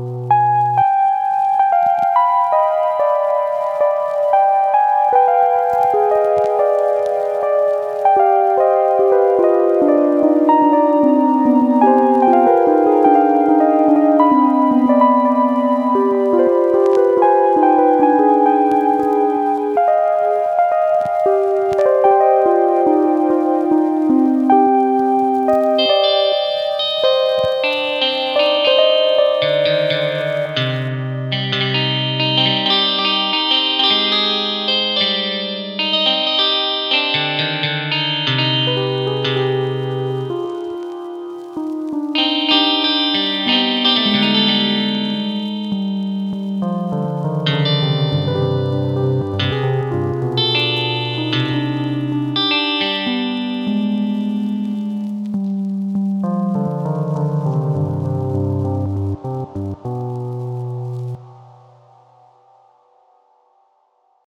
Música